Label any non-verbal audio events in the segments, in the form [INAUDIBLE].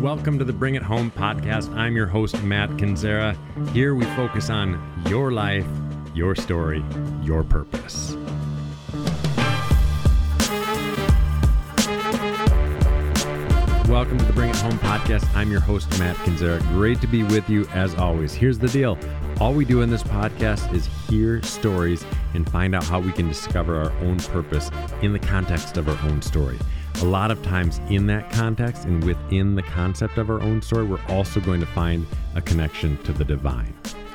Welcome to the Bring It Home podcast. I'm your host, Matt Kendziera. Here we focus on your life, your story, your purpose. Welcome to the Bring It Home podcast. I'm your host, Matt Kendziera. Great to be with you as always. Here's the deal all we do in this podcast is hear stories and find out how we can discover our own purpose in the context of our own story. A lot of times, in that context and within the concept of our own story, we're also going to find a connection to the divine.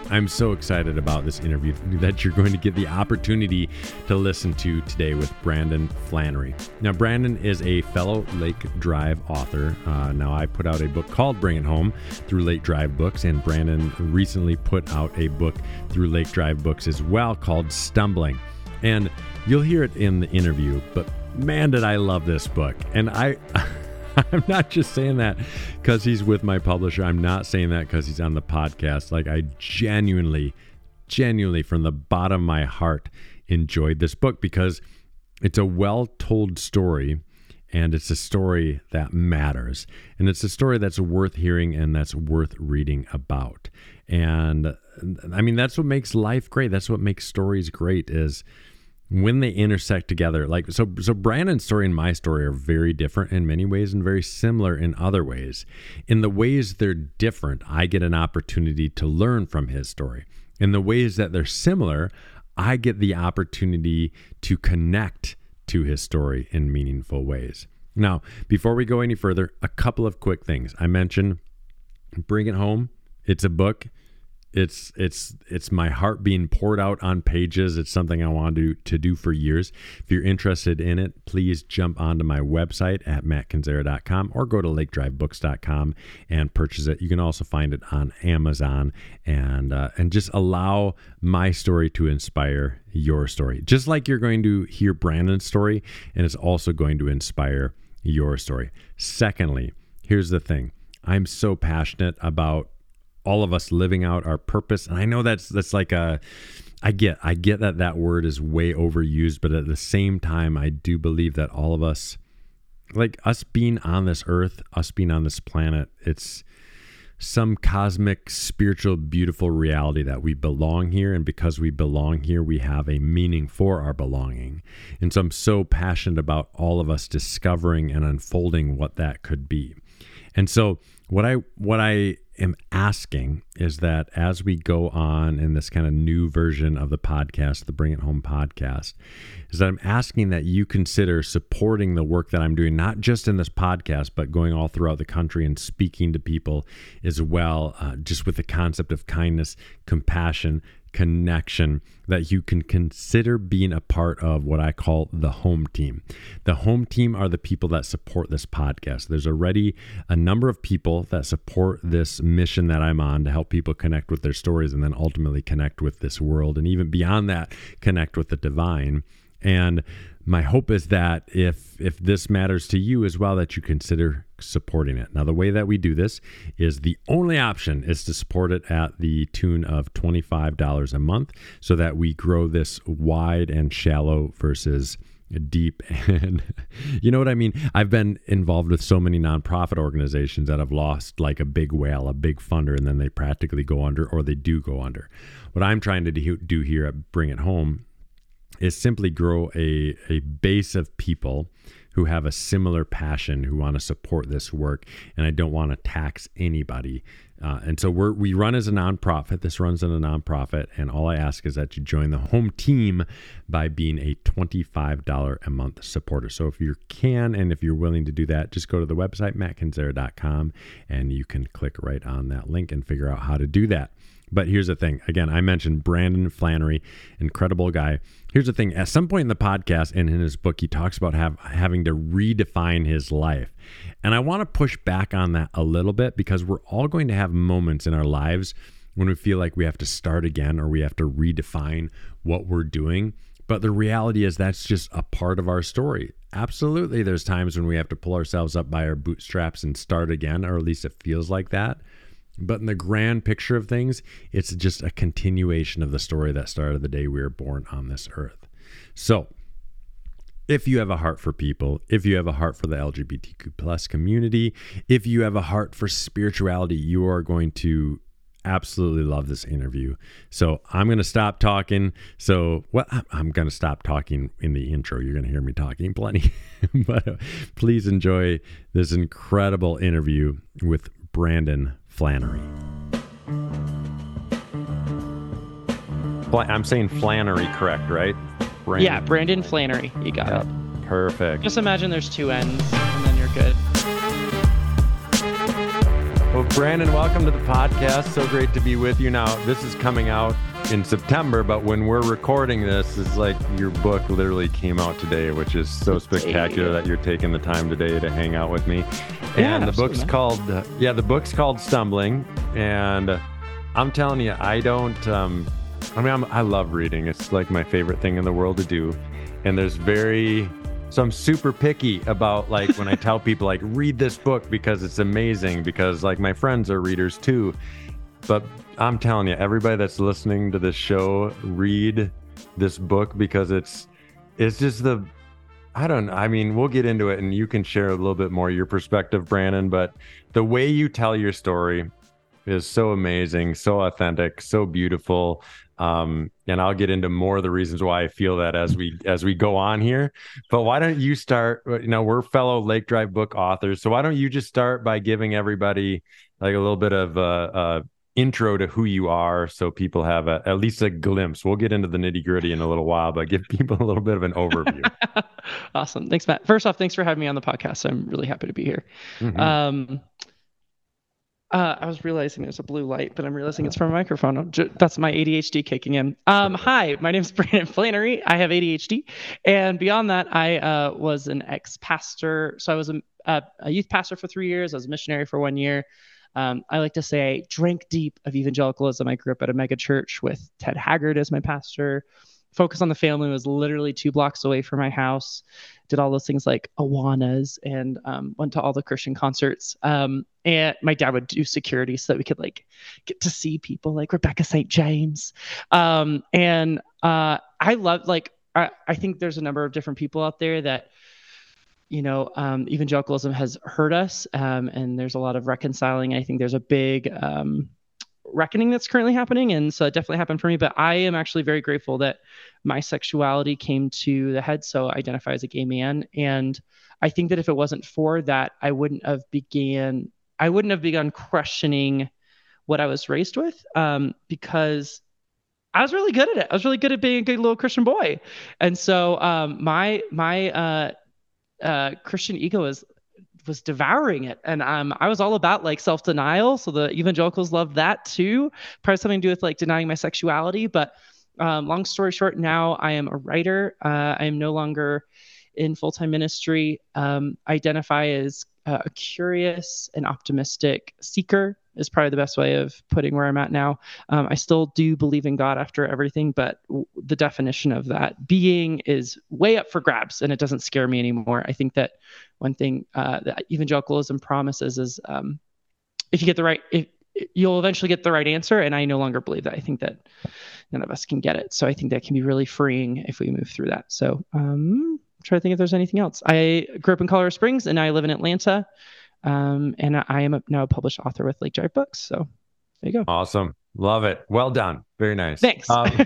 I'm so excited about this interview [LAUGHS] that you're going to get the opportunity to listen to today with Brandon Flanery. Now, Brandon is a fellow Lake Drive author. Uh, now, I put out a book called Bring It Home through Lake Drive Books, and Brandon recently put out a book through Lake Drive Books as well called Stumbling. And you'll hear it in the interview, but man, did I love this book. And I. [LAUGHS] I'm not just saying that because he's with my publisher. I'm not saying that because he's on the podcast. Like, I genuinely, genuinely, from the bottom of my heart, enjoyed this book because it's a well told story and it's a story that matters. And it's a story that's worth hearing and that's worth reading about. And I mean, that's what makes life great. That's what makes stories great is when they intersect together like so so brandon's story and my story are very different in many ways and very similar in other ways. In the ways they're different i get an opportunity to learn from his story. In the ways that they're similar i get the opportunity to connect to his story in meaningful ways. Now before we go any further a couple of quick things. I mentioned bring it home. It's a book it's it's it's my heart being poured out on pages. It's something i wanted to, to do for years. If you're interested in it please jump onto my website at mattkendziera.com or go to lakedrivebooks.com and purchase it. You can also find it on amazon and uh, and just allow my story to inspire your story. Just like you're going to hear brandon's story and it's also going to inspire your story. Secondly here's the thing. I'm so passionate about all of us living out our purpose. And I know that's that's like a I get I get that that word is way overused, but at the same time I do believe that all of us like us being on this earth, us being on this planet, it's some cosmic, spiritual, beautiful reality that we belong here. And because we belong here, we have a meaning for our belonging. And so I'm so passionate about all of us discovering and unfolding what that could be. And so what I what I am asking is that as we go on in this kind of new version of the podcast, the Bring It Home podcast, is that I'm asking that you consider supporting the work that I'm doing, not just in this podcast, but going all throughout the country and speaking to people as well, uh, just with the concept of kindness, compassion, connection that you can consider being a part of what I call the home team. The home team are the people that support this podcast. There's already a number of people that support this mission that I'm on to help people connect with their stories and then ultimately connect with this world and even beyond that connect with the divine. And my hope is that if if this matters to you as well that you consider supporting it. Now the way that we do this is the only option is to support it at the tune of $25 a month so that we grow this wide and shallow versus deep. [LAUGHS] And you know what i mean? I've been involved with so many nonprofit organizations that have lost like a big whale a big funder and then they practically go under or they do go under. What i'm trying to do here at bring it home is simply grow a, a base of people who have a similar passion who want to support this work and i don't want to tax anybody. Uh, and so we we run as a nonprofit. This runs in a nonprofit and all i ask is that you join the home team by being a $25 a month supporter. So if you can and if you're willing to do that just go to the website mattkendziera.com and you can click right on that link and figure out how to do that but here's the thing. Again, I mentioned Brandon Flanery, incredible guy. Here's the thing. At some point in the podcast and in his book, he talks about have, having to redefine his life. And I want to push back on that a little bit because we're all going to have moments in our lives when we feel like we have to start again or we have to redefine what we're doing. But the reality is that's just a part of our story. Absolutely, there's times when we have to pull ourselves up by our bootstraps and start again, or at least it feels like that. But in the grand picture of things, it's just a continuation of the story that started the day we were born on this earth. So, if you have a heart for people, if you have a heart for the LGBTQ plus community, if you have a heart for spirituality, you are going to absolutely love this interview. So I'm going to stop talking. So, well, I'm going to stop talking in the intro. You're going to hear me talking plenty, [LAUGHS] but uh, please enjoy this incredible interview with Brandon Flanery. I'm saying Flanery, correct, right? Brandon. Yeah, Brandon Flanery. You got yep. it. Perfect. Just imagine there's two ends, and then you're good. Well, Brandon, welcome to the podcast. So great to be with you. Now, this is coming out in September, but when we're recording this, it's like your book literally came out today, which is so spectacular that you're taking the time today to hang out with me. And yeah, the book's called, uh, yeah, the book's called Stumbling. And I'm telling you, I don't, um, I mean, I'm, I love reading. It's like my favorite thing in the world to do. And there's very, so I'm super picky about like when I tell [LAUGHS] people like read this book because it's amazing because like my friends are readers too. But I'm telling you, everybody that's listening to this show, read this book because it's it's just the I don't I mean, we'll get into it and you can share a little bit more your perspective, Brandon, but the way you tell your story is so amazing, so authentic, so beautiful. Um, and I'll get into more of the reasons why I feel that as we as we go on here. But why don't you start? You know, we're fellow Lake Drive book authors, so why don't you just start by giving everybody like a little bit of a, a intro to who you are, so people have a, at least a glimpse. We'll get into the nitty gritty in a little while, but give people a little bit of an overview. [LAUGHS] awesome, thanks, Matt. First off, thanks for having me on the podcast. I'm really happy to be here. Mm-hmm. Um, uh, I was realizing there's a blue light, but I'm realizing it's from a microphone. That's my ADHD kicking in. Um, hi, my name is [LAUGHS] Brandon Flanery. I have ADHD, and beyond that, I uh, was an ex-pastor. So I was a, a, a, youth pastor for three years. I was a missionary for one year. Um, I like to say I drank deep of evangelicalism. I grew up at a mega church with Ted Haggard as my pastor. Focus on the Family was literally two blocks away from my house. Did all those things like Awanas and um, went to all the Christian concerts. Um, and my dad would do security so that we could like get to see people like Rebecca St. James. Um, and uh, I love like I, I think there's a number of different people out there that you know, um, evangelicalism has hurt us, um, and there's a lot of reconciling. I think there's a big um, reckoning that's currently happening. And so it definitely happened for me. But I am actually very grateful that my sexuality came to the head. So I identify as a gay man. And I think that if it wasn't for that, I wouldn't have began I wouldn't have begun questioning what I was raised with um, because I was really good at it. I was really good at being a good little Christian boy. And so um, my my uh, uh, Christian ego is was devouring it. And um, I was all about like self denial. So the evangelicals loved that too. Probably something to do with like denying my sexuality. But um, long story short, now I am a writer. Uh, I am no longer in full time ministry. Um, identify as uh, a curious and optimistic seeker is probably the best way of putting where I'm at now. Um, I still do believe in God after everything, but w- the definition of that being is way up for grabs, and it doesn't scare me anymore. I think that one thing uh, that evangelicalism promises is um, if you get the right, if, you'll eventually get the right answer, and I no longer believe that. I think that none of us can get it, so I think that can be really freeing if we move through that. So. Um, trying to think if there's anything else. I grew up in Colorado Springs and I live in Atlanta. Um, and I am a, now a published author with Lake Drive Books. So there you go. Awesome. Love it. Well done. Very nice. Thanks. Um, [LAUGHS]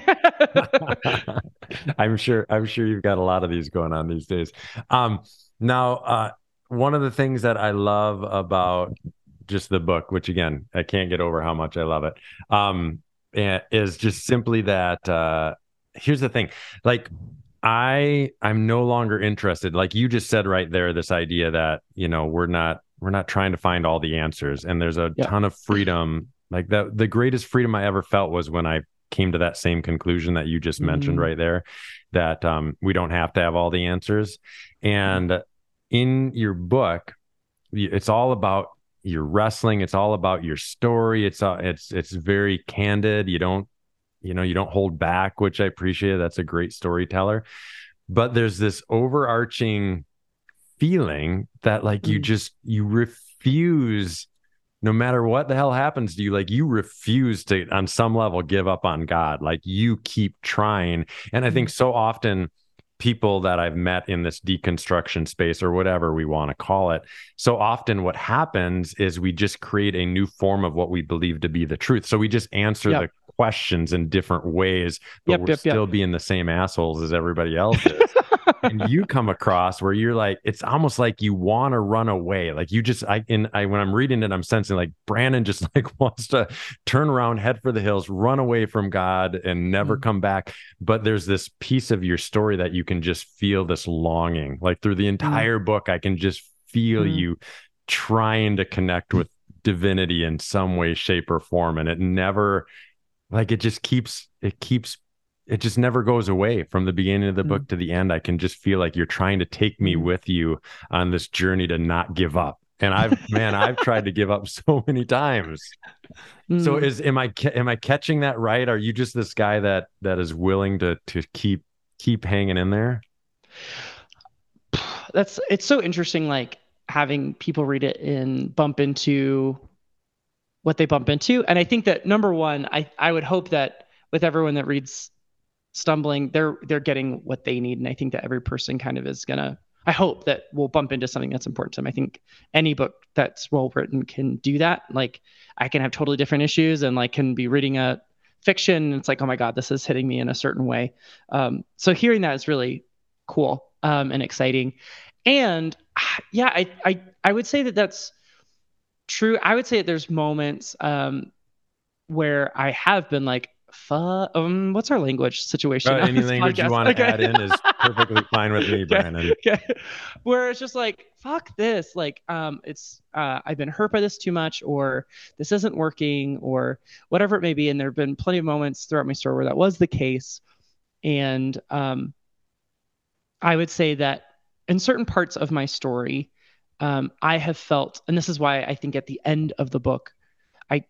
[LAUGHS] I'm sure. I'm sure you've got a lot of these going on these days. Um, now, uh, one of the things that I love about just the book, which again, I can't get over how much I love it, um, is just simply that. Uh, here's the thing, like I I'm no longer interested. Like you just said right there, this idea that you know we're not we're not trying to find all the answers, and there's a yeah. ton of freedom. Like the the greatest freedom I ever felt was when I came to that same conclusion that you just mm-hmm. mentioned right there, that um, we don't have to have all the answers. And in your book, it's all about your wrestling. It's all about your story. It's uh, it's it's very candid. You don't you know you don't hold back which i appreciate that's a great storyteller but there's this overarching feeling that like you mm. just you refuse no matter what the hell happens to you like you refuse to on some level give up on god like you keep trying and i think mm. so often people that I've met in this deconstruction space or whatever we want to call it. So often what happens is we just create a new form of what we believe to be the truth. So we just answer yep. the questions in different ways, but yep, we're yep, still being the same assholes as everybody else is. [LAUGHS] and you come across where you're like, it's almost like you want to run away. Like you just, I, in, I, when I'm reading it, I'm sensing like Brandon just [LAUGHS] like wants to turn around, head for the hills, run away from God and never mm-hmm. come back. But there's this piece of your story that you can just feel this longing. Like through the mm-hmm. entire mm-hmm. book, I can just feel mm-hmm. you trying to connect with divinity in some way, shape, or form. And it never, like, it just keeps, it keeps it just never goes away from the beginning of the mm-hmm. book to the end. I can just feel like you're trying to take me mm-hmm. with you on this journey to not give up. And I've man, I've tried to give up [LAUGHS] so many times. Mm. So is am I am I catching that right? Are you just this guy that that is willing to to keep keep hanging in there? [SIGHS] That's it's so interesting like having people read it and bump into what they bump into. And I think that number one, I I would hope that with everyone that reads stumbling, they're they're getting what they need. And I think that every person kind of is gonna I hope that we'll bump into something that's important to them. I think any book that's well written can do that. Like I can have totally different issues and like can be reading a fiction and it's like, oh my God, this is hitting me in a certain way. Um, so hearing that is really cool um, and exciting. And yeah, I, I, I would say that that's true. I would say that there's moments um, where I have been like, fuck. Um, what's our language situation? Uh, any language podcast? you want to okay. add in is perfectly [LAUGHS] fine with me, Brandon. Okay. Where it's just like, fuck this. Like, um, it's uh, I've been hurt by this too much, or this isn't working, or whatever it may be. And there have been plenty of moments throughout my story where that was the case. And um, I would say that in certain parts of my story, um, I have felt, and this is why I think at the end of the book, I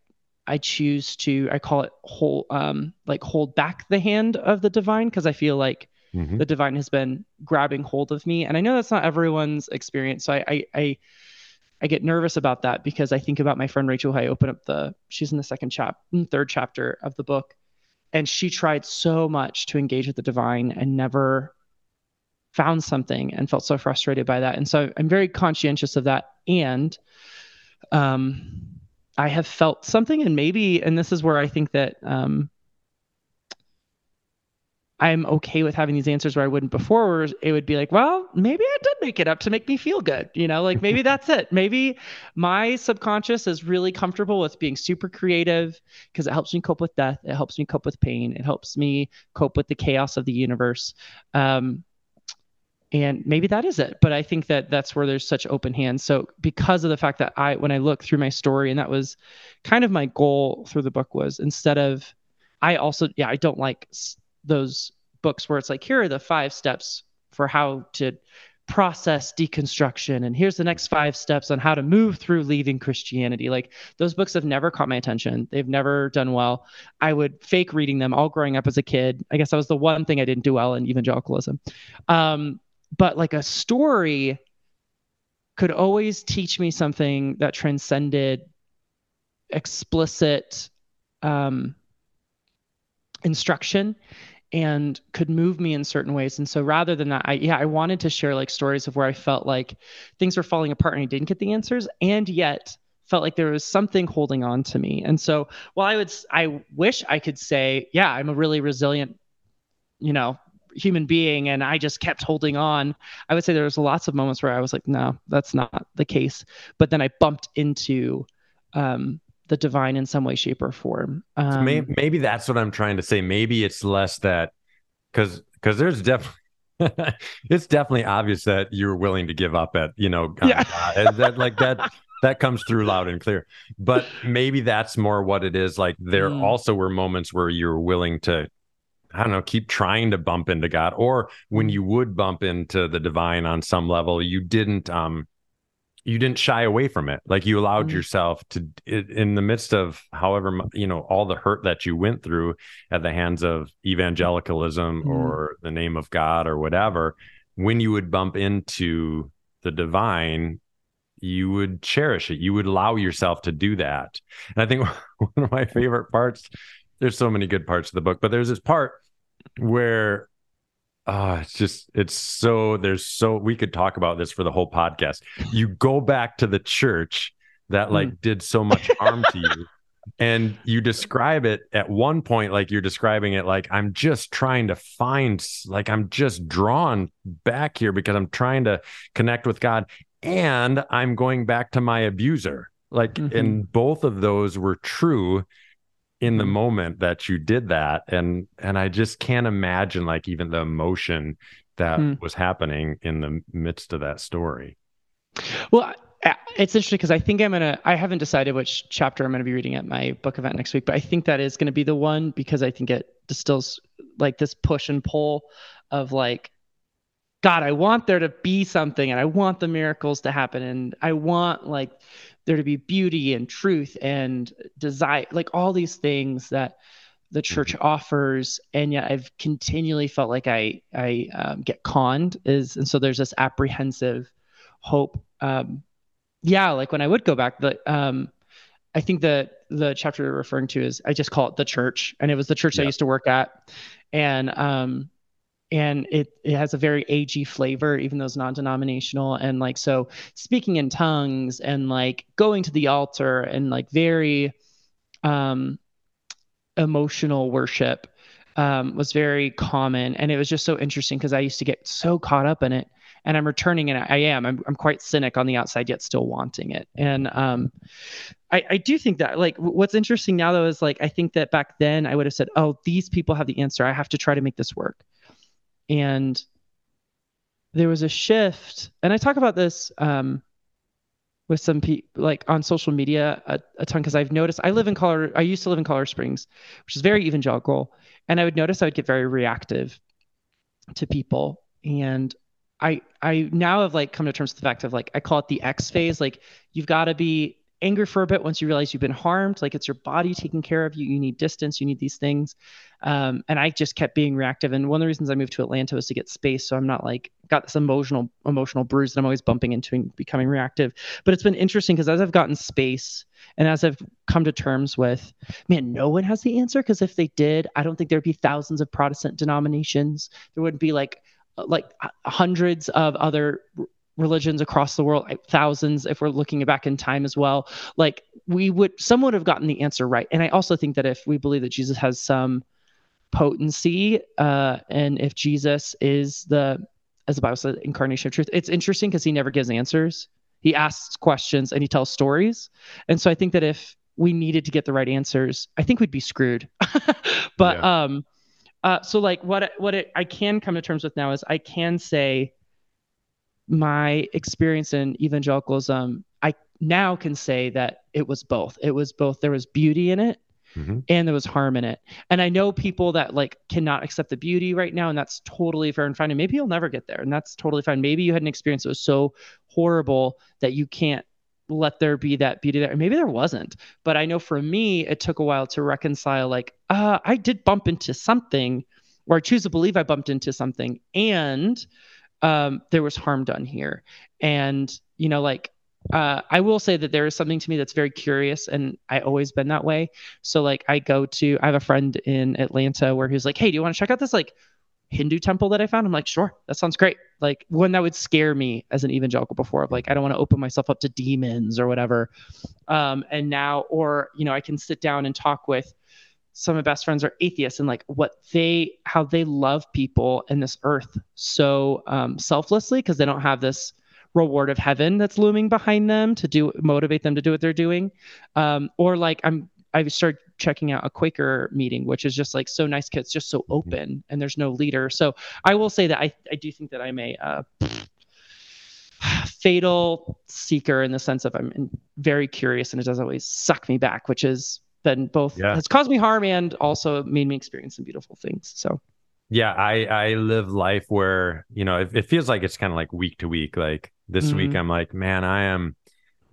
I choose to I call it hold um like hold back the hand of the divine because I feel like mm-hmm. the divine has been grabbing hold of me and I know that's not everyone's experience so I I I, I get nervous about that because I think about my friend Rachel who I open up the she's in the second chap third chapter of the book and she tried so much to engage with the divine and never found something and felt so frustrated by that and so I'm very conscientious of that and um I have felt something, and maybe, and this is where I think that um, I'm okay with having these answers where I wouldn't before, where it would be like, well, maybe I did make it up to make me feel good. You know, like maybe that's it. Maybe my subconscious is really comfortable with being super creative because it helps me cope with death. It helps me cope with pain. It helps me cope with the chaos of the universe. Um, and maybe that is it but i think that that's where there's such open hands. So because of the fact that i when i look through my story and that was kind of my goal through the book was instead of i also yeah i don't like those books where it's like here are the five steps for how to process deconstruction and here's the next five steps on how to move through leaving christianity. Like those books have never caught my attention. They've never done well. I would fake reading them all growing up as a kid. I guess that was the one thing i didn't do well in evangelicalism. Um, but like a story could always teach me something that transcended explicit um, instruction and could move me in certain ways. And so rather than that, I yeah, I wanted to share like stories of where I felt like things were falling apart and I didn't get the answers, and yet felt like there was something holding on to me. And so while I would I wish I could say, yeah, I'm a really resilient, you know, human being and I just kept holding on. I would say there was lots of moments where I was like, no, that's not the case. But then I bumped into um, the divine in some way, shape, or form. Um, so maybe, maybe that's what I'm trying to say. Maybe it's less that because because there's definitely [LAUGHS] it's definitely obvious that you're willing to give up at you know God, yeah. that like that that comes through loud and clear but maybe that's more what it is like there mm. also were moments where you're willing to I don't know, keep trying to bump into God, or when you would bump into the divine on some level, you didn't um you didn't shy away from it. Like you allowed mm-hmm. yourself to in the midst of however you know all the hurt that you went through at the hands of evangelicalism mm-hmm. or the name of God or whatever, when you would bump into the divine, you would cherish it. You would allow yourself to do that. And I think [LAUGHS] one of my favorite parts there's so many good parts of the book, but there's this part where oh, it's just it's so there's so we could talk about this for the whole podcast. You go back to the church that like mm. did so much harm to you. And you describe it at one point like you're describing it like I'm just trying to find like I'm just drawn back here because I'm trying to connect with God and I'm going back to my abuser. Like mm-hmm. and both of those were true in the mm-hmm. moment that you did that and and i just can't imagine like even the emotion that mm. was happening in the midst of that story well it's interesting because i think i'm gonna i haven't decided which chapter i'm gonna be reading at my book event next week but i think that is gonna be the one because i think it distills like this push and pull of like god i want there to be something and i want the miracles to happen and i want like there to be beauty and truth and desire, like all these things that the church mm-hmm. offers and yet i've continually felt like i i um, get conned is and so there's this apprehensive hope um, yeah like when i would go back the um, i think the the chapter you're referring to is i just call it the church and it was the church yeah. i used to work at and um and it, it has a very AG flavor, even though it's non-denominational. And like so, speaking in tongues and like going to the altar and like very um, emotional worship um, was very common, and it was just so interesting because I used to get so caught up in it. And I'm returning, and I am. I'm, I'm quite cynic on the outside, yet still wanting it. And um, I, I do think that, like, what's interesting now though is like I think that back then I would have said, "Oh, these people have the answer. I have to try to make this work." And there was a shift and i talk about this um, with some people like on social media a, a ton because i've noticed i live in colorado i used to live in colorado springs which is very evangelical and i would notice i would get very reactive to people. And i i now have like come to terms with the fact of like i call it the x phase like you've got to be angry for a bit once you realize you've been harmed like it's your body taking care of you you need distance you need these things um, and i just kept being reactive and one of the reasons i moved to atlanta was to get space so i'm not like got this emotional emotional bruise that i'm always bumping into and becoming reactive but it's been interesting because as i've gotten space and as i've come to terms with man no one has the answer because if they did i don't think there'd be thousands of protestant denominations there wouldn't be like like hundreds of other religions across the world, thousands if we're looking back in time as well. Like we would, some would have gotten the answer right. And I also think that if we believe that Jesus has some potency, uh, and if Jesus is the, as the Bible says, incarnation of truth, it's interesting because he never gives answers. He asks questions and he tells stories. And so I think that if we needed to get the right answers, I think we'd be screwed. [LAUGHS] but yeah. um, uh, so like what what it, I can come to terms with now is I can say my experience in evangelicalism, I now can say that it was both. It was both. There was beauty in it mm-hmm. and there was harm in it. And I know people that like cannot accept the beauty right now, and that's totally fair and fine. And maybe you'll never get there, and that's totally fine. Maybe you had an experience that was so horrible that you can't let there be that beauty there. And maybe there wasn't. But I know for me, it took a while to reconcile like, uh, I did bump into something, or I choose to believe I bumped into something. And um, there was harm done here. And, you know, like, uh, I will say that there is something to me that's very curious, and I always been that way. So, like, I go to, I have a friend in Atlanta where he's like, "Hey, do you want to check out this like Hindu temple that I found?" I'm like, "Sure, that sounds great." Like, one that would scare me as an evangelical before, of like, I don't want to open myself up to demons or whatever. Um, and now, or you know, I can sit down and talk with some of my best friends are atheists and like what they how they love people in this earth so um, selflessly because they don't have this reward of heaven that's looming behind them to do motivate them to do what they're doing um, or like i'm i started checking out a quaker meeting which is just like so nice kids just so mm-hmm. open and there's no leader so i will say that i, I do think that i'm a uh, [SIGHS] fatal seeker in the sense of i'm very curious and it does always suck me back which is been both yeah. has caused me harm and also made me experience some beautiful things. So yeah, I I live life where, you know, it, it feels like it's kind of like week to week. Like this mm-hmm. week I'm like, man, I am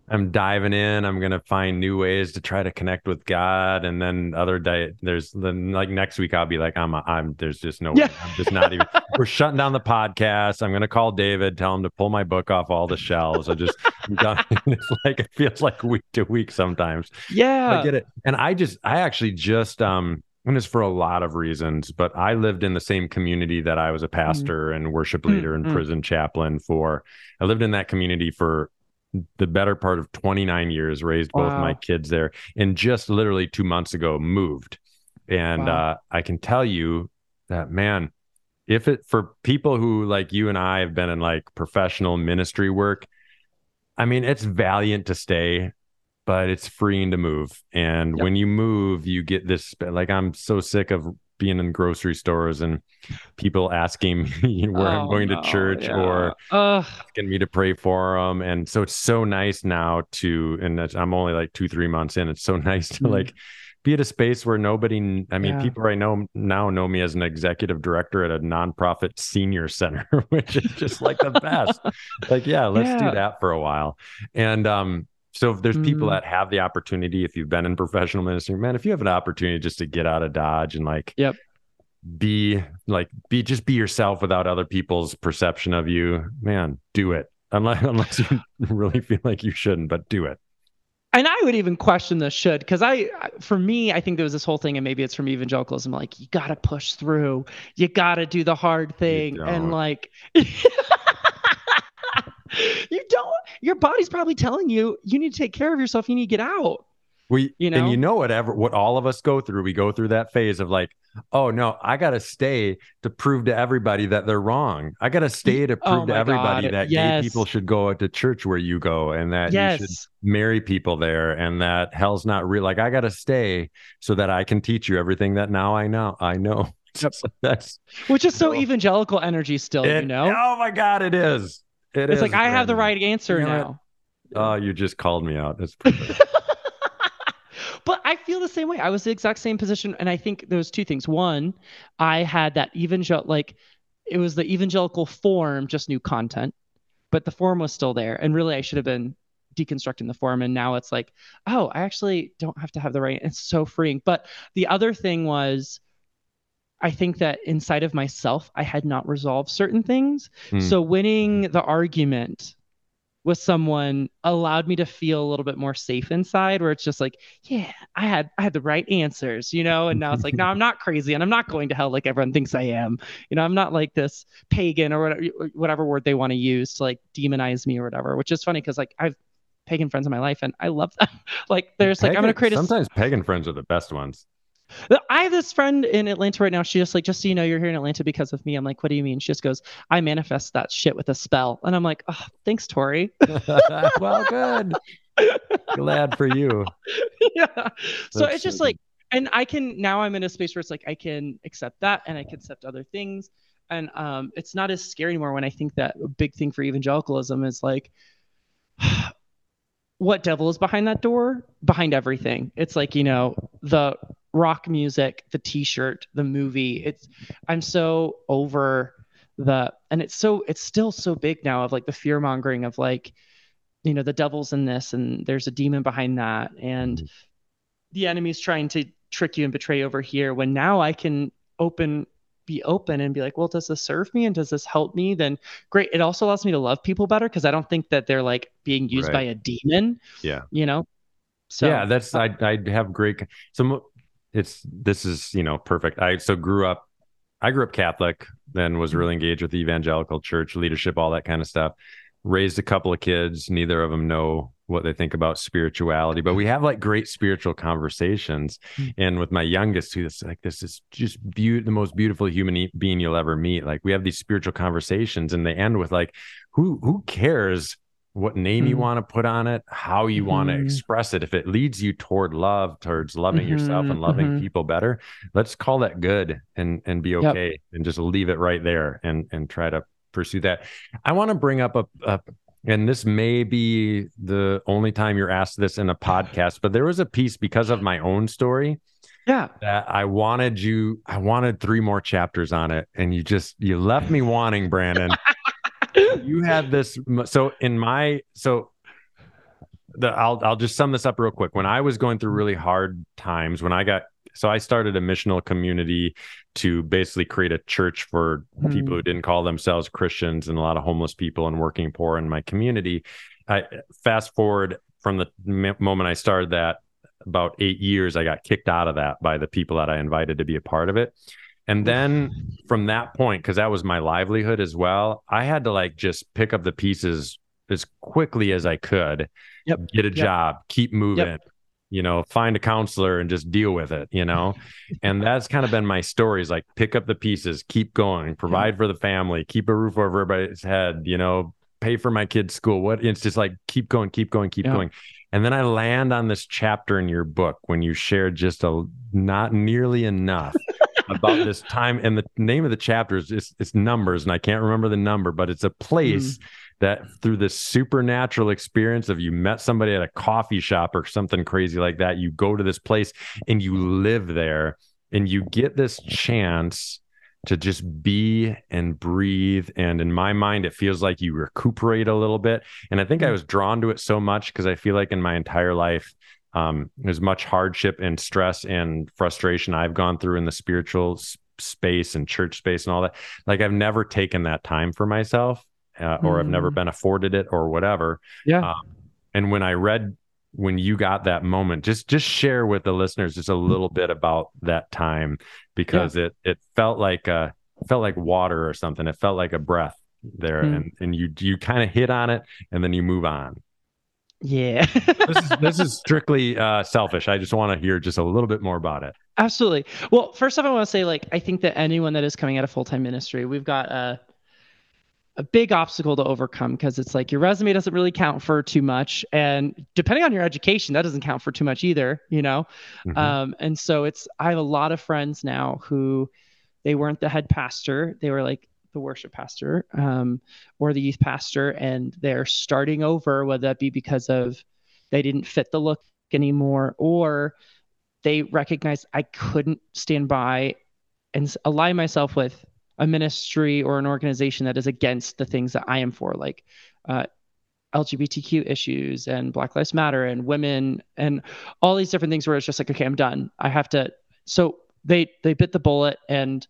I'm diving in. I'm gonna find new ways to try to connect with God, and then other day there's then like next week I'll be like I'm a, I'm there's just no yeah. way. I'm just not even. [LAUGHS] we're shutting down the podcast. I'm gonna call David, tell him to pull my book off all the shelves. I just [LAUGHS] it's like it feels like week to week sometimes. Yeah, I get it. And I just I actually just um and it's for a lot of reasons, but I lived in the same community that I was a mm-hmm. pastor mm. and worship leader mm-hmm. and prison chaplain for. I lived in that community for the better part of 29 years, raised wow. both my kids there, and just literally two months ago moved. And wow. uh, I can tell you that, man, if it for people who like you and I have been in like professional ministry work, I mean, it's valiant to stay, but it's freeing to move. And yep. when you move, you get this like I'm so sick of being in grocery stores and people asking [LAUGHS] me where oh, I'm going no, to church yeah. or uh, asking me to pray for them. And so it's so nice now to, and I'm only like two, three months in. It's so [LAUGHS] nice to mm-hmm. like be at a space where nobody, I mean, yeah. people right now now know me as an executive director at a nonprofit senior center, [LAUGHS] which is just like the best. like, yeah, let's yeah. do that for a while. And, um, so if there's people mm. that have the opportunity, if you've been in professional ministry, man, if you have an opportunity just to get out of Dodge and like, yep, be like, be just be yourself without other people's perception of you, man, do it. Unless [LAUGHS] unless you really feel like you shouldn't, but do it and I would even question the should because I, for me, I think there was this whole thing, and maybe it's from evangelicalism, like you got to push through, you got to do the hard thing, and like [LAUGHS] you don't. Your body's probably telling you you need to take care of yourself. You need to get out. We, you know, and you know whatever what all of us go through. We go through that phase of like, oh no, I gotta stay to prove to everybody that they're wrong. I gotta stay to oh prove oh to everybody God. that yes. gay people should go to church where you go and that yes. you should marry people there and that hell's not real. Like I gotta stay so that I can teach you everything that now I know. I know. [LAUGHS] That's which is so evangelical energy still, it, you know? Oh my God, it is. It it's like I have the right answer you know now. Oh, you just called me out. That's [LAUGHS] perfect. but I feel the same way. I was the exact same position, and I think there was two things. One, I had that evangel like it was the evangelical form, just new content, but the form was still there. And really, I should have been deconstructing the form. And now it's like, oh, I actually don't have to have the right. It's so freeing. But the other thing was. I think that inside of myself, I had not resolved certain things. Mm. So winning the argument with someone allowed me to feel a little bit more safe inside where it's just like yeah i had i had the right answers you know? And now it's like [LAUGHS] no i'm not crazy and i'm not going to hell like everyone thinks i am. You know i'm not like this pagan or whatever, whatever word they want to use to like demonize me or whatever which is funny because like i've pagan friends in my life and i love them. [LAUGHS] Like there's pagan, like i'm gonna create a sometimes pagan friends are the best ones I have this friend in Atlanta right now. She just like, just so you know, you're here in Atlanta because of me. I'm like, what do you mean? She just goes, I manifest that shit with a spell. And I'm like, oh, thanks, Tori. [LAUGHS] well, good. [LAUGHS] Glad for you. Yeah. That's so it's just so like, and I can now I'm in a space where it's like I can accept that and I can accept other things. And um, it's not as scary anymore when I think that a big thing for evangelicalism is like [SIGHS] what devil is behind that door? Behind everything. It's like, you know, the rock music, the t-shirt, the movie. It's I'm so over the and it's so it's still so big now of like the fear mongering of like you know the devil's in this and there's a demon behind that and mm-hmm. the enemy's trying to trick you and betray over here when now I can open be open and be like, well, does this serve me and does this help me? Then great. It also allows me to love people better because I don't think that they're like being used right. by a demon. Yeah. You know? So yeah, that's I I have great so it's this is you know perfect. I so grew up, I grew up Catholic, then was really engaged with the evangelical church leadership, all that kind of stuff. Raised a couple of kids. Neither of them know what they think about spirituality, but we have like great spiritual conversations. Mm-hmm. And with my youngest, who's like, this is just be- the most beautiful human being you'll ever meet. Like we have these spiritual conversations, and they end with like, who who cares what name mm-hmm. you want to put on it, how you mm-hmm. want to express it. If it leads you toward love, towards loving mm-hmm. yourself and loving mm-hmm. people better, let's call that good and and be okay yep. and just leave it right there and and try to pursue that. I want to bring up a, a and this may be the only time you're asked this in a podcast, but there was a piece because of my own story. Yeah. That I wanted you, I wanted three more chapters on it. And you just, you left me wanting, Brandon. [LAUGHS] you had this so in my so the I'll I'll just sum this up real quick. When I was going through really hard times, when I got so I started a missional community to basically create a church for mm. people who didn't call themselves Christians and a lot of homeless people and working poor in my community. I fast forward from the moment I started that about eight years, I got kicked out of that by the people that I invited to be a part of it. And then from that point, because that was my livelihood as well, I had to like just pick up the pieces as quickly as I could, yep. get a yep. job, keep moving, yep. you know, find a counselor and just deal with it, you know. [LAUGHS] and that's kind of been my stories like pick up the pieces, keep going, provide for the family, keep a roof over everybody's head, you know, pay for my kids' school. What it's just like keep going, keep going, keep going. And then I land on this chapter in your book when you shared just a not nearly enough about this time. And the name of the chapter is it's, it's, numbers, and I can't remember the number, but it's a place mm. that through this supernatural experience of you met somebody at a coffee shop or something crazy like that, you go to this place and you live there and you get this chance to just be and breathe. And in my mind, it feels like you recuperate a little bit. And I think I mm. was drawn to it so much because I feel like in my entire life, um, as much hardship and stress and frustration I've gone through in the spiritual space and church space and all that. Like I've never taken that time for myself, uh, or mm. I've never mm. been afforded it, or whatever. Yeah. Um, and when I read when you got that moment, just just share with the listeners just a little bit about that time because yeah. it it felt like a felt like water or something. It felt like a breath there, mm. and and you you kind of hit on it, and then you move on. Yeah. this, is, this is [LAUGHS] strictly uh, selfish. I just want to hear just a little bit more about it. Absolutely. Well, first off, I want to say, like, I think that anyone that is coming out of full time ministry, we've got a a big obstacle to overcome because it's like your resume doesn't really count for too much, and depending on your education, that doesn't count for too much either. You know, mm-hmm. um, and so it's I have a lot of friends now who they weren't the head pastor. They were like the worship pastor um, or the youth pastor, and they're starting over, whether that be because of they didn't fit the look anymore, or they recognize I couldn't stand by and align myself with a ministry or an organization that is against the things that I am for, like uh, LGBTQ issues and Black Lives Matter and women and all these different things where it's just like, okay, I'm done. I have to. So they they bit the bullet and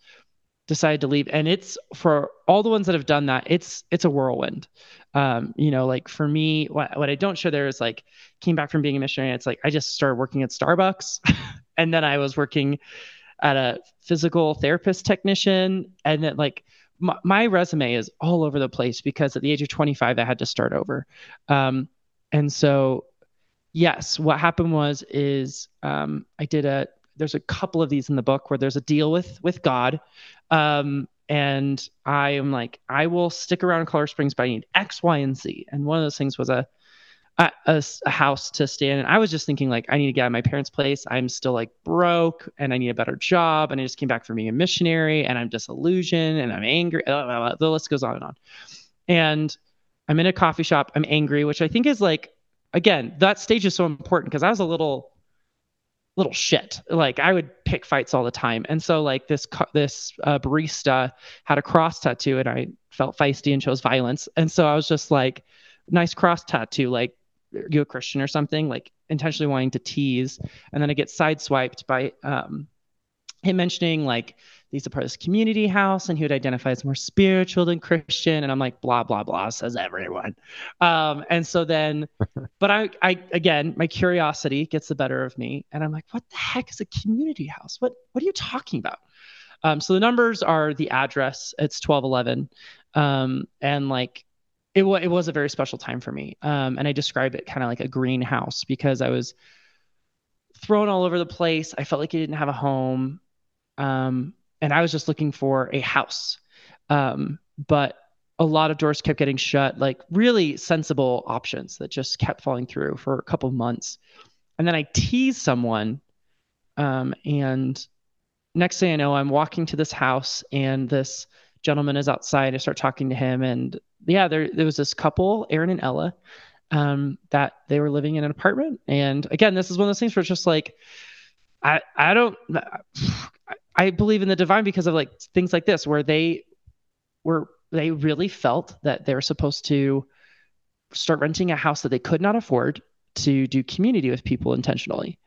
decided to leave. And it's for all the ones that have done that it's it's a whirlwind. Um you know like for me what, what i don't show there is like came back from being a missionary. It's like i just started working at starbucks [LAUGHS] and then i was working at a physical therapist technician. And then like my, my resume is all over the place because at the age of 25 i had to start over. Um and so yes what happened was is um i did a there's a couple of these in the book where there's a deal with with God. Um, and I am like, I will stick around in Colorado Springs, but I need X, Y, and Z. And one of those things was a a, a, a house to stay in. And I was just thinking like, I need to get out of my parents' place. I'm still like broke, and I need a better job. And I just came back from being a missionary, and I'm disillusioned, and I'm angry. The list goes on and on. And I'm in a coffee shop. I'm angry, which I think is like, again, that stage is so important because I was a little little shit. Like I would pick fights all the time. And so like this this uh, barista had a cross tattoo and I felt feisty and chose violence. And so I was just like nice cross tattoo like you a Christian or something like intentionally wanting to tease and then I get sideswiped by um him mentioning like he's a part of this community house and he would identify as more spiritual than Christian. And I'm like, blah, blah, blah, says everyone. Um, and so then, [LAUGHS] but I, I, again, my curiosity gets the better of me. And I'm like, what the heck is a community house? What, what are you talking about? Um, so the numbers are the address. It's 1211. Um, and like, it, w- it was a very special time for me. Um, and I describe it kind of like a greenhouse because I was thrown all over the place. I felt like I didn't have a home. Um, and I was just looking for a house. Um, but a lot of doors kept getting shut, like really sensible options that just kept falling through for a couple months. And then I teased someone, um, and next thing I know, I'm walking to this house, and this gentleman is outside. I start talking to him, and yeah, there there was this couple, Aaron and Ella, um, that they were living in an apartment. And again, this is one of those things where it's just like, I I don't believe in the divine because of like things like this, where they were they really felt that they were supposed to start renting a house that they could not afford to do community with people intentionally.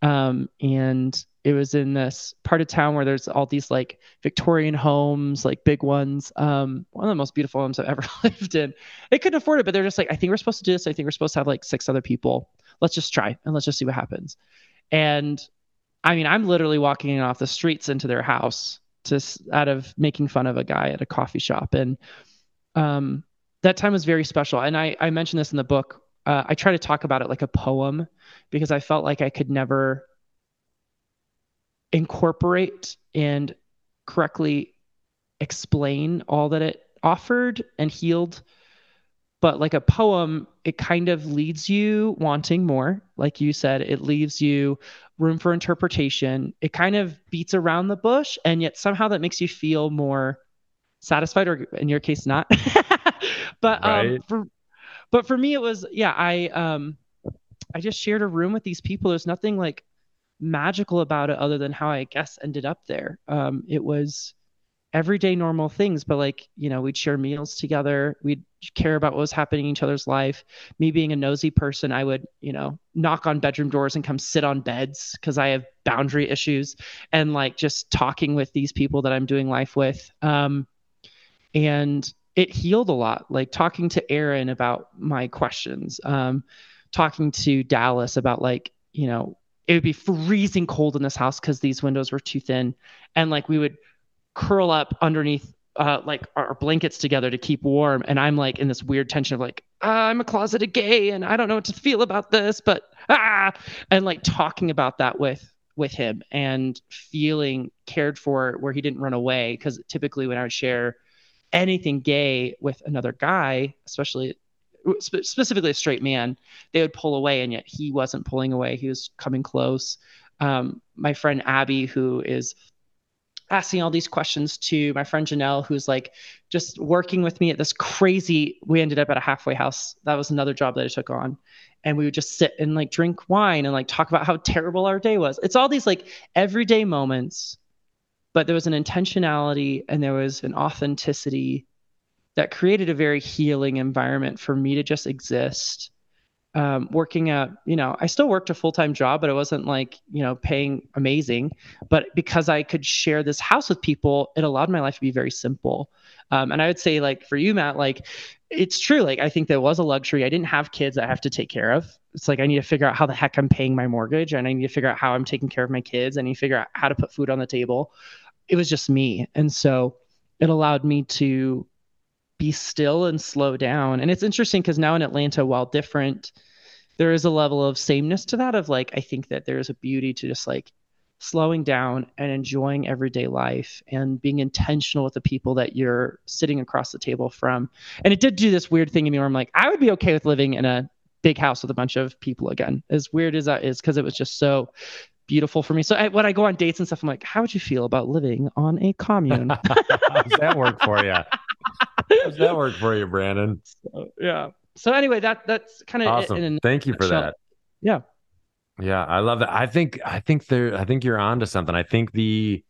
Um, and it was in this part of town where there's all these like Victorian homes, like big ones. Um, one of the most beautiful homes I've [LAUGHS] ever lived in. They couldn't afford it, but they're just like, I think we're supposed to do this. I think we're supposed to have like six other people let's just try and let's just see what happens. And I mean, I'm literally walking off the streets into their house just out of making fun of a guy at a coffee shop. And um, that time was very special. And I, I mentioned this in the book. Uh, I try to talk about it like a poem because I felt like I could never incorporate and correctly explain all that it offered and healed but like a poem it kind of leads you wanting more. Like you said it leaves you room for interpretation. It kind of beats around the bush and yet somehow that makes you feel more satisfied or in your case not. [LAUGHS] But um, right. um for, but for me it was yeah i um i just shared a room with these people. There's nothing like magical about it other than how i guess ended up there. Um it was everyday normal things but like you know we'd share meals together. We'd care about what was happening in each other's life. Me being a nosy person i would you know knock on bedroom doors and come sit on beds because i have boundary issues and like just talking with these people that i'm doing life with. Um, and it healed a lot like talking to aaron about my questions um, talking to dallas about like you know it would be freezing cold in this house because these windows were too thin. And like we would curl up underneath uh, like our blankets together to keep warm. And I'm like in this weird tension of like, ah, I'm a closeted gay and I don't know what to feel about this, but ah, and like talking about that with with him and feeling cared for where he didn't run away. Because typically when I would share anything gay with another guy, especially specifically a straight man, they would pull away, and yet he wasn't pulling away. He was coming close. Um, my friend Abby, who is asking all these questions to my friend Janelle, who's like just working with me at this crazy. We ended up at a halfway house. That was another job that I took on. And we would just sit and like drink wine and like talk about how terrible our day was. It's all these like everyday moments, but there was an intentionality and there was an authenticity that created a very healing environment for me to just exist um, working at, you know, I still worked a full time job, but it wasn't like, you know, paying amazing. But because I could share this house with people, it allowed my life to be very simple. Um, and I would say, like, for you, Matt, like, it's true. Like, I think that was a luxury. I didn't have kids I have to take care of. It's like I need to figure out how the heck I'm paying my mortgage and I need to figure out how I'm taking care of my kids. I need to figure out how to put food on the table. It was just me. And so it allowed me to be still and slow down. And it's interesting because now in Atlanta, while different, there is a level of sameness to that of like I think that there's a beauty to just like slowing down and enjoying everyday life and being intentional with the people that you're sitting across the table from. And it did do this weird thing in me where I'm like, I would be okay with living in a big house with a bunch of people again. As weird as that is, because it was just so beautiful for me. So I, when I go on dates and stuff, I'm like, how would you feel about living on a commune? [LAUGHS] Does that work for you? Does that work for you, Brandon? [LAUGHS] So, yeah so anyway, that that's kind of awesome. Thank you for that. Yeah. Yeah, I love that. I think I think there I think you're onto something. I think the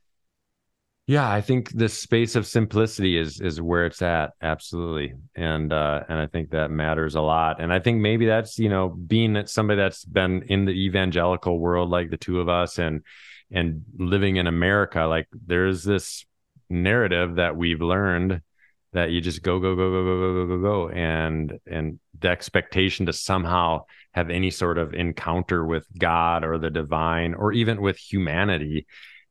yeah, I think the space of simplicity is is where it's at. Absolutely. And uh and I think that matters a lot. And I think maybe that's, you know, being that somebody that's been in the evangelical world like the two of us and and living in America, like there's this narrative that we've learned that you just go go go go go go go go go and and the expectation to somehow have any sort of encounter with God or the divine or even with humanity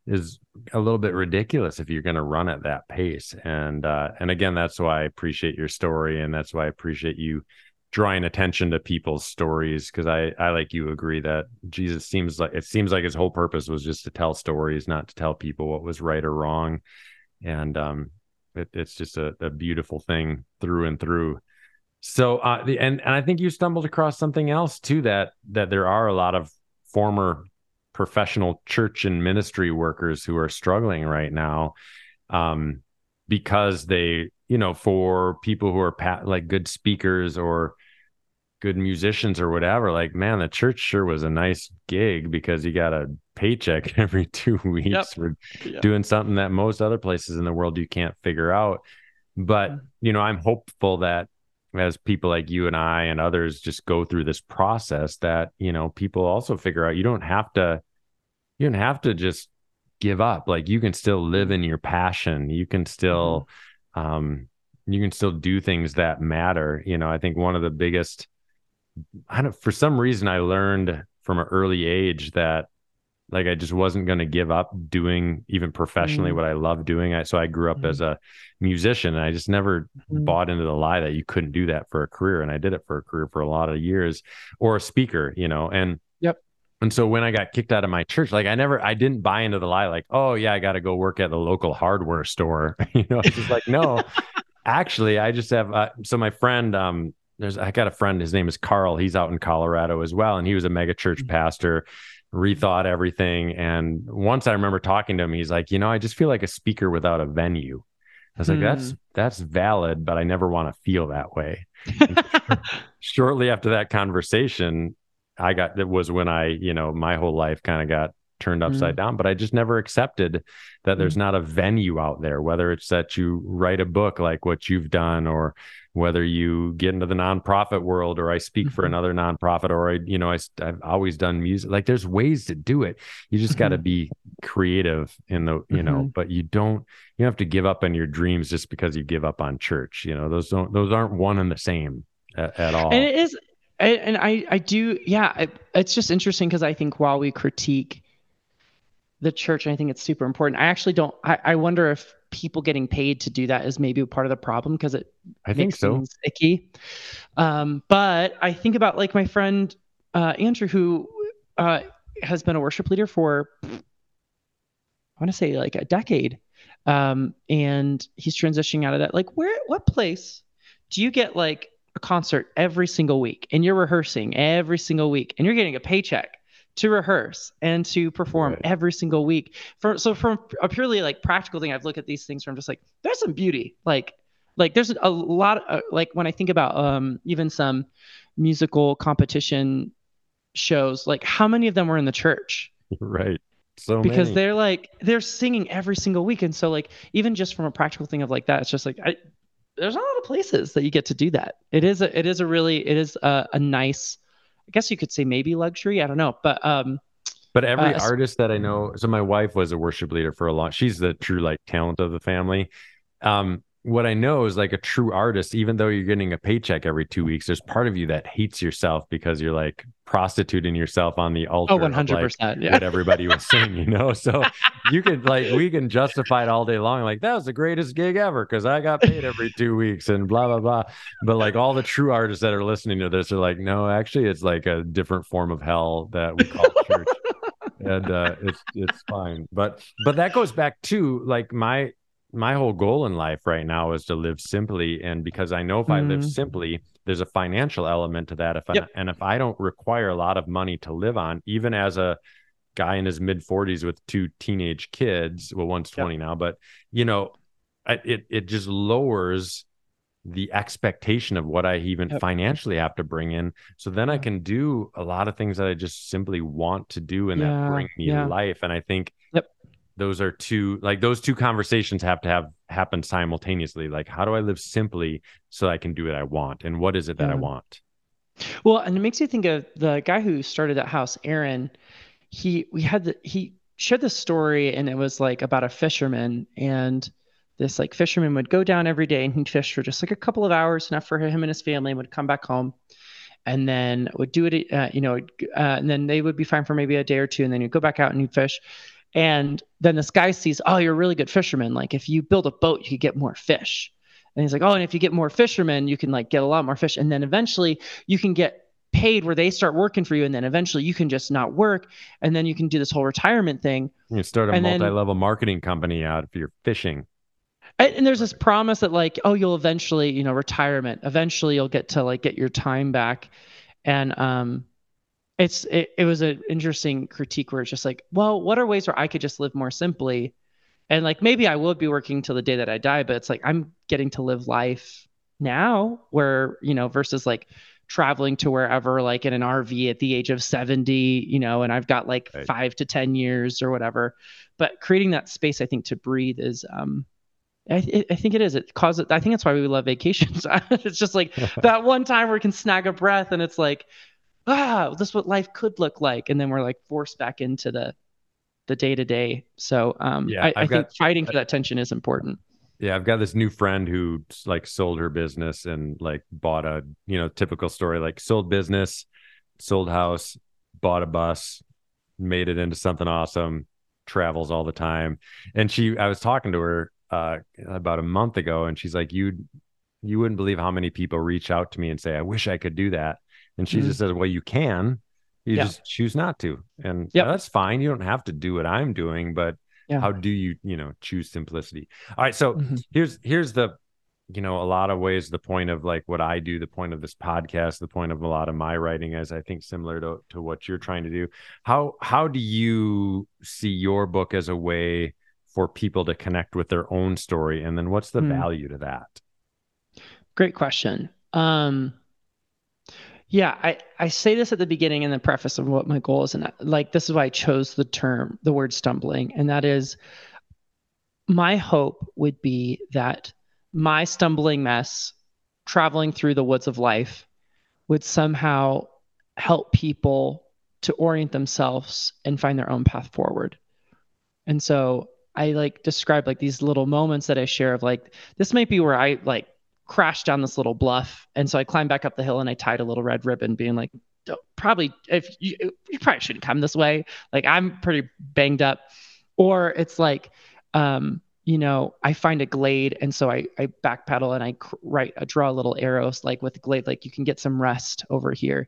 is a little bit ridiculous if you're going to run at that pace. And uh and again that's why I appreciate your story and that's why I appreciate you drawing attention to people's stories because I I like you agree that Jesus seems like it seems like his whole purpose was just to tell stories not to tell people what was right or wrong. And um it, it's just a, a, beautiful thing through and through. So, uh, the, and and I think you stumbled across something else too that that there are a lot of former professional church and ministry workers who are struggling right now, um, because they, you know, for people who are like good speakers or good musicians or whatever, like man, the church sure was a nice gig because you got a paycheck [LAUGHS] every two weeks yep. for yeah. doing something that most other places in the world you can't figure out. But mm-hmm. you know, I'm hopeful that as people like you and I and others just go through this process, that you know, people also figure out you don't have to, you don't have to just give up. Like you can still live in your passion. You can still, mm-hmm. um, you can still do things that matter. You know, I think one of the biggest I don't for some reason I learned from an early age that like I just wasn't going to give up doing even professionally mm. what I love doing. I, so I grew up mm. as a musician and I just never mm. bought into the lie that you couldn't do that for a career. And I did it for a career for a lot of years or a speaker, you know, and yep. And so when I got kicked out of my church, like I never, I didn't buy into the lie, like, oh yeah, I got to go work at the local hardware store. [LAUGHS] you know, it's just like, no, [LAUGHS] actually, I just have, uh, so my friend, um, there's, I got a friend, his name is Carl. He's out in Colorado as well. And he was a mega church mm. pastor rethought everything. And once I remember talking to him, he's like, you know, I just feel like a speaker without a venue. I was like, that's hmm. that's valid, but I never want to feel that way. [LAUGHS] [LAUGHS] shortly after that conversation, I got it was when I, you know, my whole life kind of got turned upside mm. down, but I just never accepted that there's mm. not a venue out there, whether it's that you write a book like what you've done, or whether you get into the nonprofit world, or I speak mm-hmm. for another nonprofit, or I, you know, I, have always done music. Like there's ways to do it. You just mm-hmm. got to be creative in the, you know, mm-hmm. but you don't, you have to give up on your dreams just because you give up on church. You know, those don't, those aren't one and the same at, at all. And it is, and I, I do, yeah, it's just interesting because I think while we critique the church, and I think it's super important. I actually don't. I, I wonder if people getting paid to do that is maybe part of the problem because it I think so icky. Um, but I think about like my friend uh, Andrew who uh, has been a worship leader for I want to say like a decade, um, and he's transitioning out of that. Like, where, what place do you get like a concert every single week, and you're rehearsing every single week, and you're getting a paycheck? To rehearse and to perform right. every single week. For, so from a purely like practical thing, I've looked at these things from just like there's some beauty. Like like there's a lot of, uh, like when I think about um even some musical competition shows, like how many of them were in the church? Right. So because many. they're like they're singing every single week, and so like even just from a practical thing of like that, it's just like I, there's a lot of places that you get to do that. It is a it is a really it is a, a nice I guess you could say maybe luxury. I don't know, but um, but every uh, artist that I know, so my wife was a worship leader for a long. She's the true like talent of the family. Um, what I know is like a true artist, even though you're getting a paycheck every two weeks, there's part of you that hates yourself because you're like prostituting yourself on the altar. Oh, 100 percent. Yeah. What everybody was [LAUGHS] saying, you know. So you could like we can justify it all day long, like that was the greatest gig ever because I got paid every two weeks and blah blah blah. But like all the true artists that are listening to this are like, no, actually, it's like a different form of hell that we call church. [LAUGHS] and uh, it's it's fine. But but that goes back to like my my whole goal in life right now is to live simply and because i know if i live mm. simply there's a financial element to that if yep. I, and if i don't require a lot of money to live on even as a guy in his mid 40s with two teenage kids well one's 20 yep. now but you know it it just lowers the expectation of what i even yep. financially have to bring in so then i can do a lot of things that i just simply want to do and yeah. that bring me yeah. life and i think those are two like those two conversations have to have happen simultaneously. Like how do i live simply so i can do what i want? And what is it that i want? Well and it makes you think of the guy who started that house aaron. He we had the he shared this story and it was like about a fisherman and this like fisherman would go down every day and he'd fish for just like a couple of hours enough for him and his family and would come back home and then would do it uh, you know uh, and then they would be fine for maybe a day or two and then you'd go back out and you'd fish and then this guy sees, oh, you're a really good fisherman. Like if you build a boat, you could get more fish. And he's like, oh, and if you get more fishermen, you can like get a lot more fish. And then eventually you can get paid where they start working for you. And then eventually you can just not work. And then you can do this whole retirement thing. You start a multi-level marketing company out if you're fishing. And there's this promise that like, oh, you'll eventually, you know, retirement. Eventually you'll get to like get your time back. And um, it's it, it was an interesting critique where it's just like well what are ways where i could just live more simply and like maybe i will be working till the day that i die but it's like i'm getting to live life now where you know versus like traveling to wherever like in an rv at the age of 70 you know and i've got like right. five to ten years or whatever but creating that space i think to breathe is um I, I think it is. It causes. I think that's why we love vacations. [LAUGHS] it's just like [LAUGHS] that one time where we can snag a breath, and it's like, ah, this is what life could look like, and then we're like forced back into the the day to day. So um, yeah, I, I think fighting for that tension is important. Yeah, I've got this new friend who like sold her business and like bought a, you know, typical story like sold business, sold house, bought a bus, made it into something awesome, travels all the time. And she I was talking to her uh about a month ago and she's like you you wouldn't believe how many people reach out to me and say I wish I could do that. And she mm-hmm. just says, "Well, you can. You yeah. just choose not to." And yep. that's fine. You don't have to do what I'm doing, but yeah. how do you you know choose simplicity all right so mm-hmm. here's here's the you know a lot of ways the point of like what i do the point of this podcast the point of a lot of my writing is i think similar to, to what you're trying to do how how do you see your book as a way for people to connect with their own story and then what's the mm. value to that great question um yeah, I, I say this at the beginning in the preface of what my goal is. And like, this is why I chose the term, the word stumbling. And that is my hope would be that my stumbling mess traveling through the woods of life would somehow help people to orient themselves and find their own path forward. And so I like describe like these little moments that I share of like, this might be where I like crashed down this little bluff. And so I climbed back up the hill and I tied a little red ribbon, being like, probably if you, you probably shouldn't come this way. Like I'm pretty banged up. Or it's like, um, you know, I find a glade and so I, I backpedal and I write, I draw a little arrows like with the glade, like you can get some rest over here.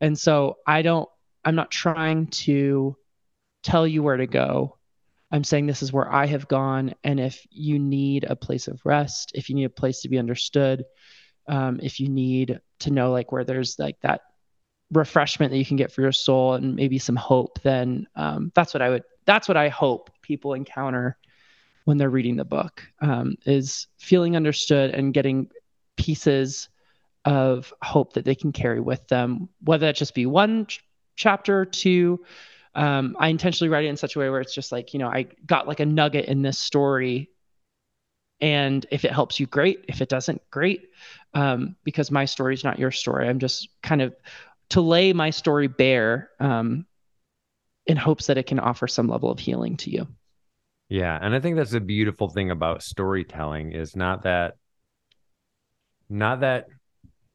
And so I don't, I'm not trying to tell you where to go. I'm saying this is where I have gone. And if you need a place of rest, if you need a place to be understood, um, if you need to know like where there's like that refreshment that you can get for your soul and maybe some hope, then um, that's what I would, that's what I hope people encounter when they're reading the book um, is feeling understood and getting pieces of hope that they can carry with them, whether that just be one ch- chapter, two, um, I intentionally write it in such a way where it's just like, you know, I got like a nugget in this story. And if it helps you, great. If it doesn't, great. Um, because my story is not your story. I'm just kind of to lay my story bare um, in hopes that it can offer some level of healing to you. Yeah. And I think that's a beautiful thing about storytelling is not that, not that,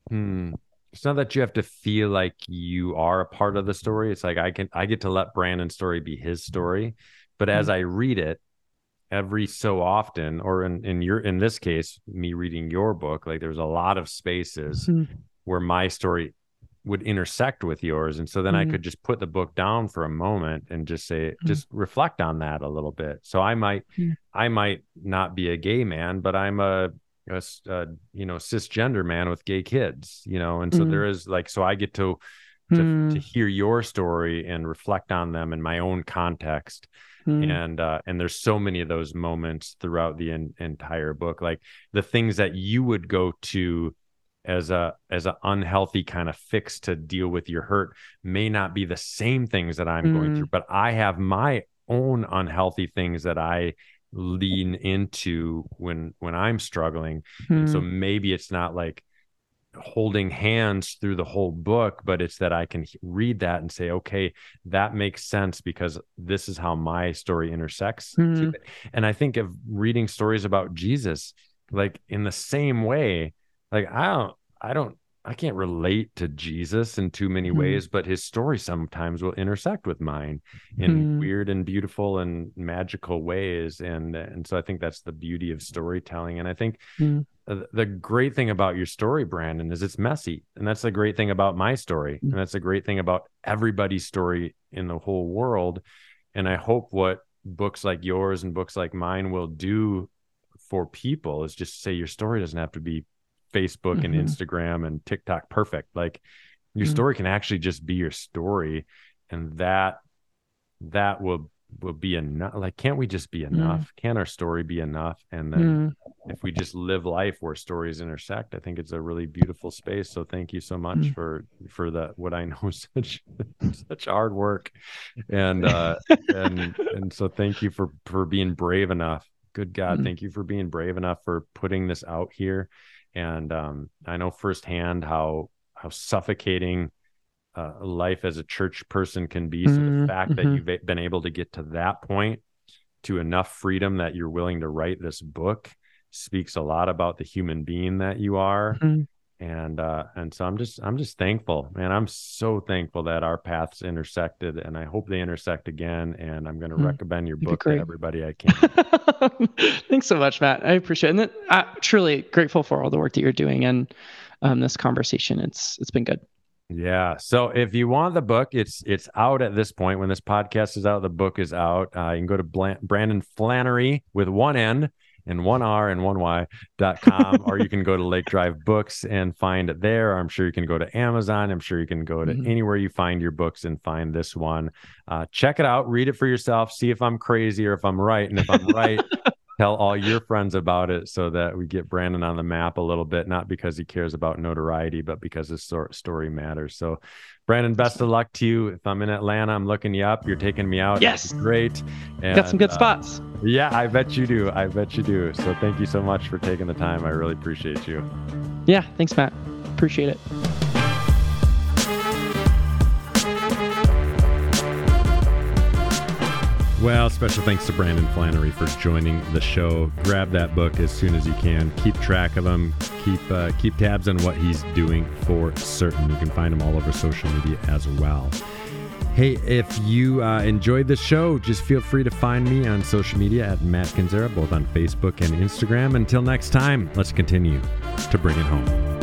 hmm, it's not that you have to feel like you are a part of the story. It's like I can I get to let Brandon's story be his story. But as mm-hmm. I read it, every so often, or in, in your in this case, me reading your book, like there's a lot of spaces mm-hmm. where my story would intersect with yours. And so then mm-hmm. I could just put the book down for a moment and just say, mm-hmm. just reflect on that a little bit. So I might, I might not be a gay man, but I'm a a, a you know cisgender man with gay kids you know and so mm. there is like so i get to to, mm. to hear your story and reflect on them in my own context mm. and uh and there's so many of those moments throughout the in, entire book like the things that you would go to as a as an unhealthy kind of fix to deal with your hurt may not be the same things that i'm going through mm. but i have my own unhealthy things that i lean into when when I'm struggling. And so hmm. maybe it's not like holding hands through the whole book, but it's that I can read that and say, okay, that makes sense because this is how my story intersects. Hmm. And I think of reading stories about Jesus, like in the same way, like I don't, I don't I can't relate to Jesus in too many mm ways, but his story sometimes will intersect with mine in mm weird and beautiful and magical ways. And and so I think that's the beauty of storytelling. And I think mm the great thing about your story, Brandon, is it's messy. And that's the great thing about my story. And that's the great thing about everybody's story in the whole world. And I hope what books like yours and books like mine will do for people is just say your story doesn't have to be Facebook mm-hmm. and Instagram and TikTok perfect. Like your mm-hmm. story can actually just be your story, and that that will will be enough. Like, can't we just be mm. enough? Mm. Can our story be enough? And then mm. if we just live life where stories intersect, I think it's a really beautiful space. So thank you so much mm. for for that. What I know is such [LAUGHS] such hard work, and uh, and [LAUGHS] and so thank you for for being brave enough. Good God, mm. thank you for being brave enough for putting this out here and um, I know firsthand how how suffocating uh, life as a church person can be. So mm-hmm. the fact mm-hmm. that you've been able to get to that point, to enough freedom that you're willing to write this book, speaks a lot about the human being that you are. Mm-hmm and uh and so i'm just i'm just thankful man. I'm so thankful that our paths intersected and i hope they intersect again and i'm going to mm, recommend your book to everybody i can. [LAUGHS] Thanks so much matt. I appreciate it. And i'm truly grateful for all the work that you're doing and um, this conversation. It's it's been good. Yeah. So if you want the book it's it's out at this point. When this podcast is out the book is out. Uh, you can go to brandon flanery with one n and one R and one Y dot com, or you can go to Lake Drive Books and find it there. I'm sure you can go to Amazon. I'm sure you can go to mm-hmm. anywhere you find your books and find this one. Uh, check it out, read it for yourself, see if I'm crazy or if I'm right. And if I'm right, [LAUGHS] tell all your friends about it so that we get Brandon on the map a little bit, not because he cares about notoriety, but because his story matters. So, Brandon, best of luck to you. If I'm in Atlanta, I'm looking you up. You're taking me out. Yes. Great. And, Got some good uh, spots. Yeah, I bet you do. I bet you do. So, thank you so much for taking the time. I really appreciate you. Yeah. Thanks, Matt. Appreciate it. Well, special thanks to Brandon Flanery for joining the show. Grab that book as soon as you can. Keep track of him. Keep uh, keep tabs on what he's doing for certain. You can find him all over social media as well. Hey, if you uh, enjoyed the show, just feel free to find me on social media at Matt Kendziera, both on Facebook and Instagram. Until next time, let's continue to bring it home.